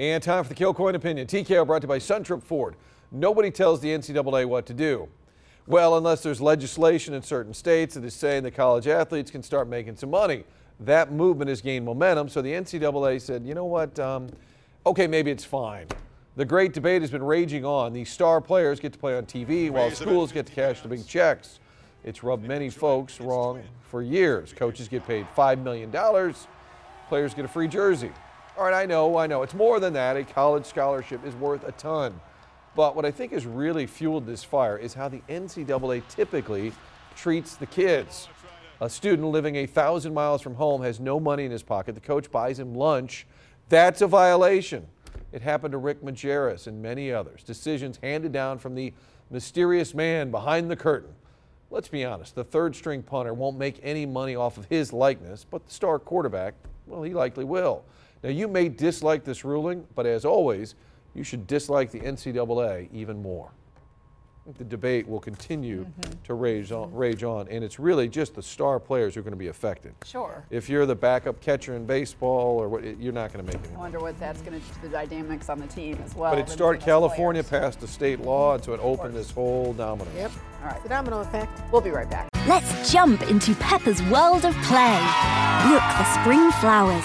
And time for the Kilcoyne Opinion. TKO brought to you by Suntrip Ford. Nobody tells the NCAA what to do. Well, unless there's legislation in certain states that is saying that college athletes can start making some money. That movement has gained momentum, so the NCAA said, you know what, um, okay, maybe it's fine. The great debate has been raging on. These star players get to play on TV while schools get to cash the big checks. It's rubbed many folks wrong for years. Coaches get paid $5 million, players get a free jersey. All right, I know, I know. It's more than that. A college scholarship is worth a ton. But what I think has really fueled this fire is how the NCAA typically treats the kids. A student living a thousand miles from home has no money in his pocket. The coach buys him lunch. That's a violation. It happened to Rick Majerus and many others. Decisions handed down from the mysterious man behind the curtain. Let's be honest, the third string punter won't make any money off of his likeness, but the star quarterback, well, he likely will. Now, you may dislike this ruling, but as always, you should dislike the NCAA even more the debate will continue mm-hmm. to rage on, rage on, and it's really just the star players who are going to be affected. Sure. If you're the backup catcher in baseball, or what, you're not going to make it. I wonder what that's going to do to the dynamics on the team as well. But it started. California players. passed a state law, and so it opened this whole domino. Yep. All right. The domino effect. We'll be right back. Let's jump into Peppa's world of play. Look for spring flowers,